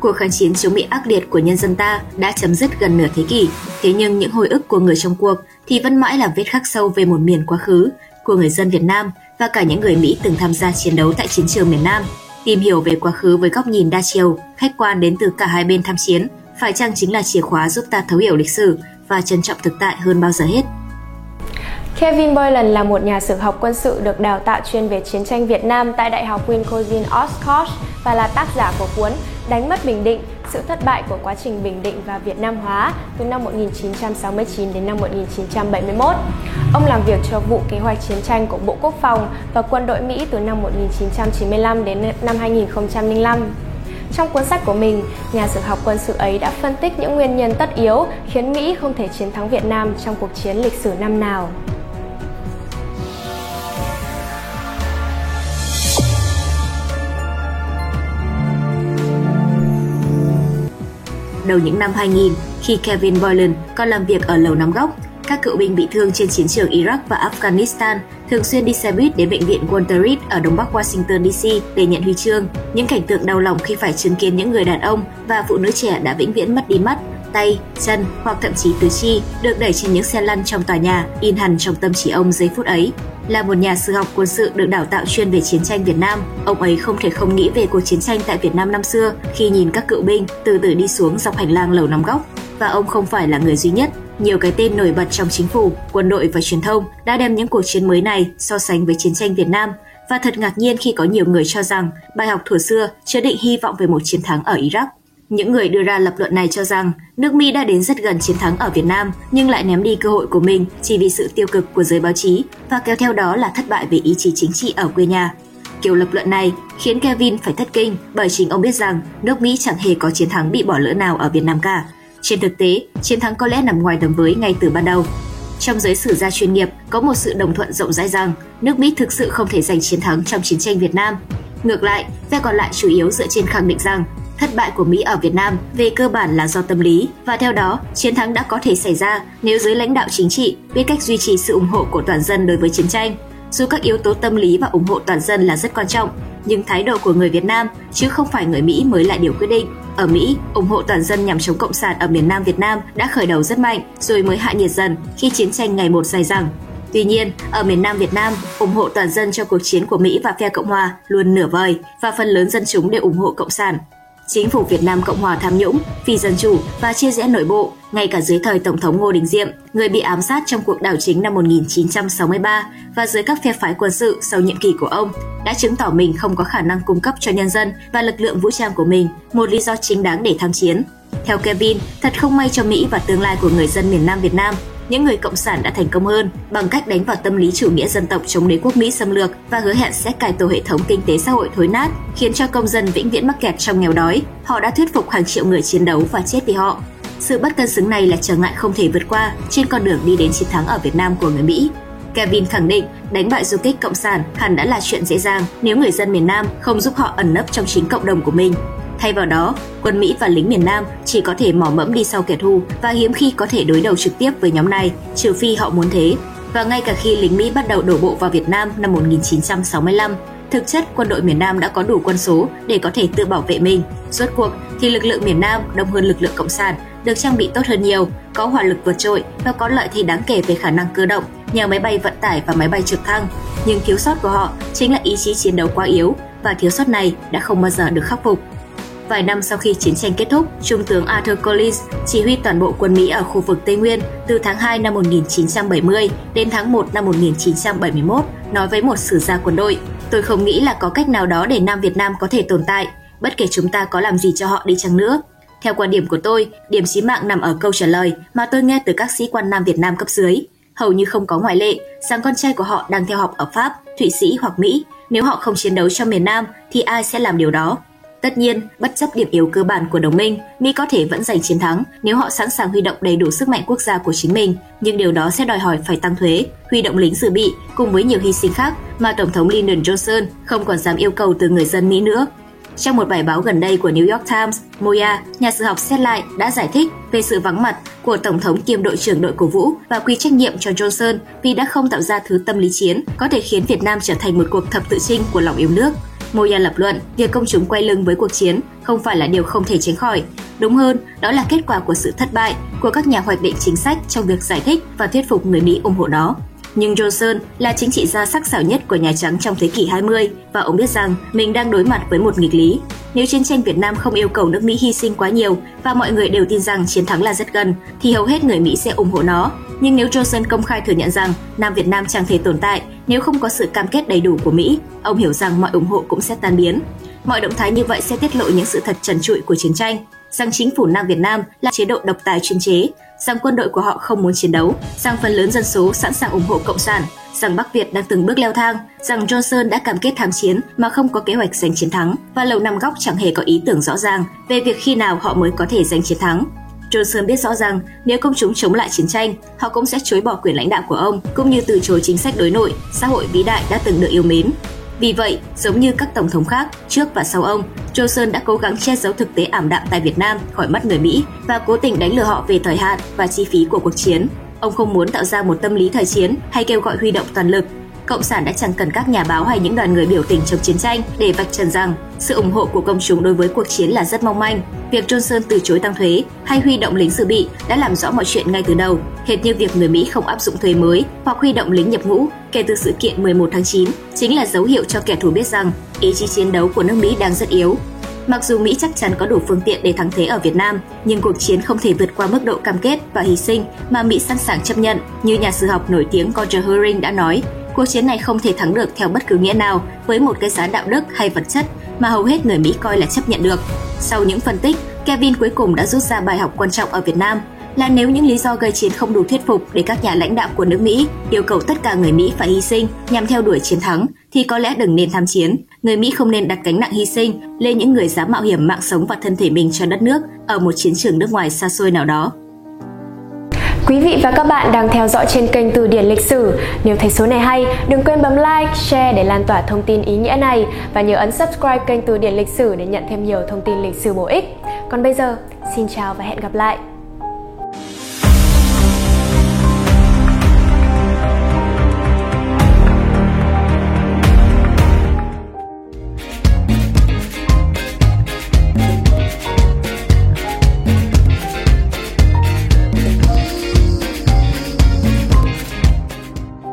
cuộc kháng chiến chống Mỹ ác liệt của nhân dân ta đã chấm dứt gần nửa thế kỷ. Thế nhưng những hồi ức của người trong cuộc thì vẫn mãi là vết khắc sâu về một miền quá khứ của người dân Việt Nam và cả những người Mỹ từng tham gia chiến đấu tại chiến trường miền Nam. Tìm hiểu về quá khứ với góc nhìn đa chiều, khách quan đến từ cả hai bên tham chiến, phải chăng chính là chìa khóa giúp ta thấu hiểu lịch sử và trân trọng thực tại hơn bao giờ hết. Kevin Boylan là một nhà sử học quân sự được đào tạo chuyên về chiến tranh Việt Nam tại Đại học Wisconsin Oshkosh và là tác giả của cuốn Đánh mất Bình Định, sự thất bại của quá trình bình định và Việt Nam hóa từ năm 1969 đến năm 1971. Ông làm việc cho vụ kế hoạch chiến tranh của Bộ Quốc phòng và quân đội Mỹ từ năm 1995 đến năm 2005. Trong cuốn sách của mình, nhà sử học quân sự ấy đã phân tích những nguyên nhân tất yếu khiến Mỹ không thể chiến thắng Việt Nam trong cuộc chiến lịch sử năm nào. Đầu những năm 2000 khi Kevin Boylan còn làm việc ở Lầu nắm Góc. Các cựu binh bị thương trên chiến trường Iraq và Afghanistan thường xuyên đi xe buýt đến bệnh viện Walter Reed ở đông bắc Washington DC để nhận huy chương. Những cảnh tượng đau lòng khi phải chứng kiến những người đàn ông và phụ nữ trẻ đã vĩnh viễn mất đi mắt, tay, chân hoặc thậm chí tứ chi được đẩy trên những xe lăn trong tòa nhà in hẳn trong tâm trí ông giây phút ấy. Là một nhà sử học quân sự được đào tạo chuyên về chiến tranh Việt Nam, ông ấy không thể không nghĩ về cuộc chiến tranh tại Việt Nam năm xưa khi nhìn các cựu binh từ từ đi xuống dọc hành lang lầu năm góc. Và ông không phải là người duy nhất. Nhiều cái tên nổi bật trong chính phủ, quân đội và truyền thông đã đem những cuộc chiến mới này so sánh với chiến tranh Việt Nam và thật ngạc nhiên khi có nhiều người cho rằng bài học thuở xưa chứa định hy vọng về một chiến thắng ở Iraq. Những người đưa ra lập luận này cho rằng nước Mỹ đã đến rất gần chiến thắng ở Việt Nam nhưng lại ném đi cơ hội của mình chỉ vì sự tiêu cực của giới báo chí và kéo theo đó là thất bại về ý chí chính trị ở quê nhà. Kiểu lập luận này khiến Kevin phải thất kinh bởi chính ông biết rằng nước Mỹ chẳng hề có chiến thắng bị bỏ lỡ nào ở Việt Nam cả. Trên thực tế, chiến thắng có lẽ nằm ngoài tầm với ngay từ ban đầu. Trong giới sử gia chuyên nghiệp, có một sự đồng thuận rộng rãi rằng nước Mỹ thực sự không thể giành chiến thắng trong chiến tranh Việt Nam. Ngược lại, phe còn lại chủ yếu dựa trên khẳng định rằng thất bại của Mỹ ở Việt Nam về cơ bản là do tâm lý và theo đó, chiến thắng đã có thể xảy ra nếu giới lãnh đạo chính trị biết cách duy trì sự ủng hộ của toàn dân đối với chiến tranh. Dù các yếu tố tâm lý và ủng hộ toàn dân là rất quan trọng, nhưng thái độ của người Việt Nam chứ không phải người Mỹ mới là điều quyết định. Ở Mỹ, ủng hộ toàn dân nhằm chống cộng sản ở miền Nam Việt Nam đã khởi đầu rất mạnh rồi mới hạ nhiệt dần khi chiến tranh ngày một dài dẳng. Tuy nhiên, ở miền Nam Việt Nam, ủng hộ toàn dân cho cuộc chiến của Mỹ và phe Cộng hòa luôn nửa vời và phần lớn dân chúng đều ủng hộ cộng sản. Chính phủ Việt Nam Cộng hòa tham nhũng, phi dân chủ và chia rẽ nội bộ, ngay cả dưới thời Tổng thống Ngô Đình Diệm, người bị ám sát trong cuộc đảo chính năm 1963 và dưới các phe phái quân sự sau nhiệm kỳ của ông, đã chứng tỏ mình không có khả năng cung cấp cho nhân dân và lực lượng vũ trang của mình một lý do chính đáng để tham chiến. Theo Kevin, thật không may cho Mỹ và tương lai của người dân miền Nam Việt Nam những người cộng sản đã thành công hơn bằng cách đánh vào tâm lý chủ nghĩa dân tộc chống đế quốc Mỹ xâm lược và hứa hẹn sẽ cải tổ hệ thống kinh tế xã hội thối nát, khiến cho công dân vĩnh viễn mắc kẹt trong nghèo đói. Họ đã thuyết phục hàng triệu người chiến đấu và chết vì họ. Sự bất cân xứng này là trở ngại không thể vượt qua trên con đường đi đến chiến thắng ở Việt Nam của người Mỹ. Kevin khẳng định đánh bại du kích cộng sản hẳn đã là chuyện dễ dàng nếu người dân miền Nam không giúp họ ẩn nấp trong chính cộng đồng của mình. Thay vào đó, quân Mỹ và lính miền Nam chỉ có thể mò mẫm đi sau kẻ thù và hiếm khi có thể đối đầu trực tiếp với nhóm này, trừ phi họ muốn thế. Và ngay cả khi lính Mỹ bắt đầu đổ bộ vào Việt Nam năm 1965, thực chất quân đội miền Nam đã có đủ quân số để có thể tự bảo vệ mình. Rốt cuộc thì lực lượng miền Nam đông hơn lực lượng cộng sản, được trang bị tốt hơn nhiều, có hỏa lực vượt trội và có lợi thế đáng kể về khả năng cơ động nhờ máy bay vận tải và máy bay trực thăng. Nhưng thiếu sót của họ chính là ý chí chiến đấu quá yếu và thiếu sót này đã không bao giờ được khắc phục. Vài năm sau khi chiến tranh kết thúc, Trung tướng Arthur Collins chỉ huy toàn bộ quân Mỹ ở khu vực Tây Nguyên từ tháng 2 năm 1970 đến tháng 1 năm 1971, nói với một sử gia quân đội, tôi không nghĩ là có cách nào đó để Nam Việt Nam có thể tồn tại, bất kể chúng ta có làm gì cho họ đi chăng nữa. Theo quan điểm của tôi, điểm chí mạng nằm ở câu trả lời mà tôi nghe từ các sĩ quan Nam Việt Nam cấp dưới. Hầu như không có ngoại lệ rằng con trai của họ đang theo học ở Pháp, Thụy Sĩ hoặc Mỹ. Nếu họ không chiến đấu cho miền Nam thì ai sẽ làm điều đó? Tất nhiên, bất chấp điểm yếu cơ bản của đồng minh, Mỹ có thể vẫn giành chiến thắng nếu họ sẵn sàng huy động đầy đủ sức mạnh quốc gia của chính mình, nhưng điều đó sẽ đòi hỏi phải tăng thuế, huy động lính dự bị cùng với nhiều hy sinh khác mà Tổng thống Lyndon Johnson không còn dám yêu cầu từ người dân Mỹ nữa. Trong một bài báo gần đây của New York Times, Moya, nhà sử học xét lại, đã giải thích về sự vắng mặt của Tổng thống kiêm đội trưởng đội cổ vũ và quy trách nhiệm cho Johnson vì đã không tạo ra thứ tâm lý chiến có thể khiến Việt Nam trở thành một cuộc thập tự chinh của lòng yêu nước. Moya lập luận, việc công chúng quay lưng với cuộc chiến không phải là điều không thể tránh khỏi. Đúng hơn, đó là kết quả của sự thất bại của các nhà hoạch định chính sách trong việc giải thích và thuyết phục người Mỹ ủng hộ nó. Nhưng Johnson là chính trị gia sắc sảo nhất của Nhà Trắng trong thế kỷ 20 và ông biết rằng mình đang đối mặt với một nghịch lý. Nếu chiến tranh Việt Nam không yêu cầu nước Mỹ hy sinh quá nhiều và mọi người đều tin rằng chiến thắng là rất gần, thì hầu hết người Mỹ sẽ ủng hộ nó. Nhưng nếu Johnson công khai thừa nhận rằng Nam Việt Nam chẳng thể tồn tại nếu không có sự cam kết đầy đủ của Mỹ, ông hiểu rằng mọi ủng hộ cũng sẽ tan biến. Mọi động thái như vậy sẽ tiết lộ những sự thật trần trụi của chiến tranh, rằng chính phủ Nam Việt Nam là chế độ độc tài chuyên chế, rằng quân đội của họ không muốn chiến đấu, rằng phần lớn dân số sẵn sàng ủng hộ cộng sản, rằng Bắc Việt đang từng bước leo thang, rằng Johnson đã cam kết tham chiến mà không có kế hoạch giành chiến thắng. Và Lầu Năm Góc chẳng hề có ý tưởng rõ ràng về việc khi nào họ mới có thể giành chiến thắng. Johnson biết rõ rằng nếu công chúng chống lại chiến tranh, họ cũng sẽ chối bỏ quyền lãnh đạo của ông, cũng như từ chối chính sách đối nội, xã hội vĩ đại đã từng được yêu mến. Vì vậy, giống như các tổng thống khác trước và sau ông, Johnson đã cố gắng che giấu thực tế ảm đạm tại Việt Nam khỏi mắt người Mỹ và cố tình đánh lừa họ về thời hạn và chi phí của cuộc chiến. Ông không muốn tạo ra một tâm lý thời chiến hay kêu gọi huy động toàn lực. Cộng sản đã chẳng cần các nhà báo hay những đoàn người biểu tình chống chiến tranh để vạch trần rằng sự ủng hộ của công chúng đối với cuộc chiến là rất mong manh. Việc Johnson từ chối tăng thuế hay huy động lính dự bị đã làm rõ mọi chuyện ngay từ đầu, hệt như việc người Mỹ không áp dụng thuế mới hoặc huy động lính nhập ngũ kể từ sự kiện 11 tháng 9 chính là dấu hiệu cho kẻ thù biết rằng ý chí chiến đấu của nước Mỹ đang rất yếu. Mặc dù Mỹ chắc chắn có đủ phương tiện để thắng thế ở Việt Nam, nhưng cuộc chiến không thể vượt qua mức độ cam kết và hy sinh mà Mỹ sẵn sàng chấp nhận, như nhà sử học nổi tiếng Roger Herring đã nói. Cuộc chiến này không thể thắng được theo bất cứ nghĩa nào với một cái giá đạo đức hay vật chất mà hầu hết người Mỹ coi là chấp nhận được. Sau những phân tích, Kevin cuối cùng đã rút ra bài học quan trọng ở Việt Nam là nếu những lý do gây chiến không đủ thuyết phục để các nhà lãnh đạo của nước Mỹ yêu cầu tất cả người Mỹ phải hy sinh nhằm theo đuổi chiến thắng, thì có lẽ đừng nên tham chiến. Người Mỹ không nên đặt gánh nặng hy sinh lên những người dám mạo hiểm mạng sống và thân thể mình cho đất nước ở một chiến trường nước ngoài xa xôi nào đó. Quý vị và các bạn đang theo dõi trên kênh Từ điển lịch sử. Nếu thấy số này hay, đừng quên bấm like, share để lan tỏa thông tin ý nghĩa này và nhớ ấn subscribe kênh Từ điển lịch sử để nhận thêm nhiều thông tin lịch sử bổ ích. Còn bây giờ, xin chào và hẹn gặp lại.